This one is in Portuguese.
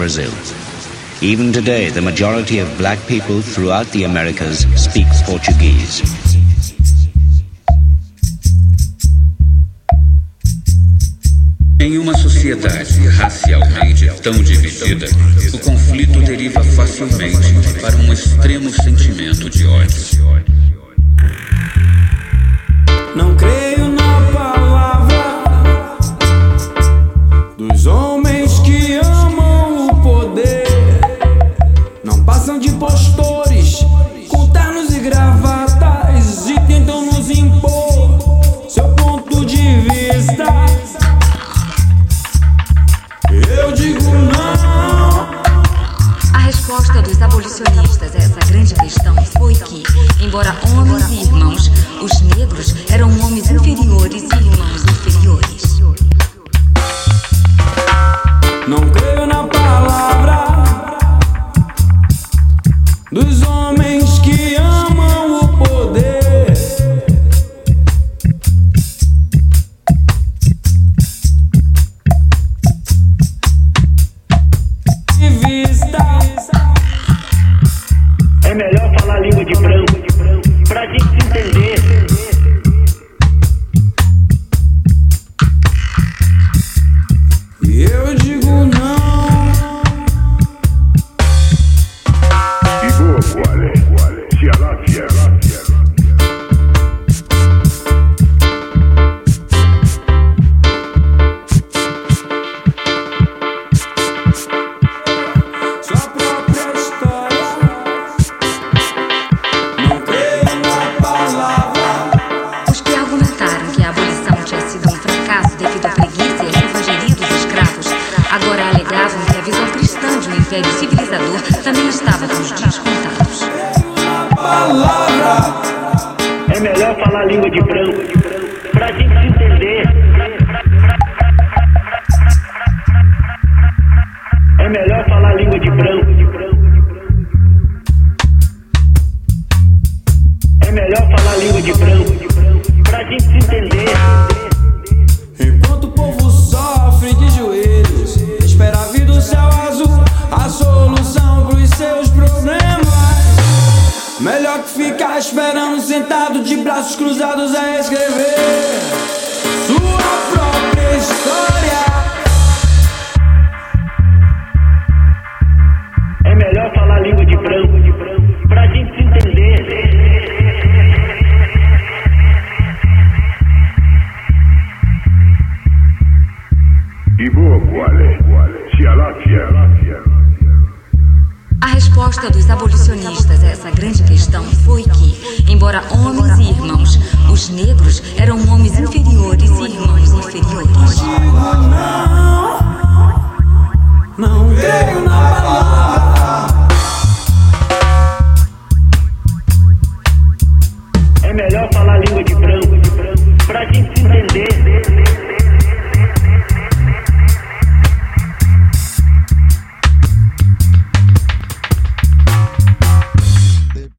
Brazil. Even today, the majority of black people throughout the Americas speaks Portuguese. Em uma sociedade racialmente tão dividida, o conflito deriva facilmente para um extremo sentimento de ódio. Resposta dos abolicionistas. A essa grande questão foi que, embora homens e irmãos, os negros eram homens É melhor falar língua de branco pra gente se entender. Eu digo um império civilizador também estava com os dias contados. É melhor falar língua de branco pra gente se entender. É melhor falar língua de branco. É melhor falar língua de branco pra gente se entender. Melhor que ficar esperando sentado de braços cruzados a escrever. Sua resposta dos abolicionistas a essa grande questão foi que, embora homens e irmãos, os negros eram homens inferiores e irmãos inferiores. Não, creio na palavra. É melhor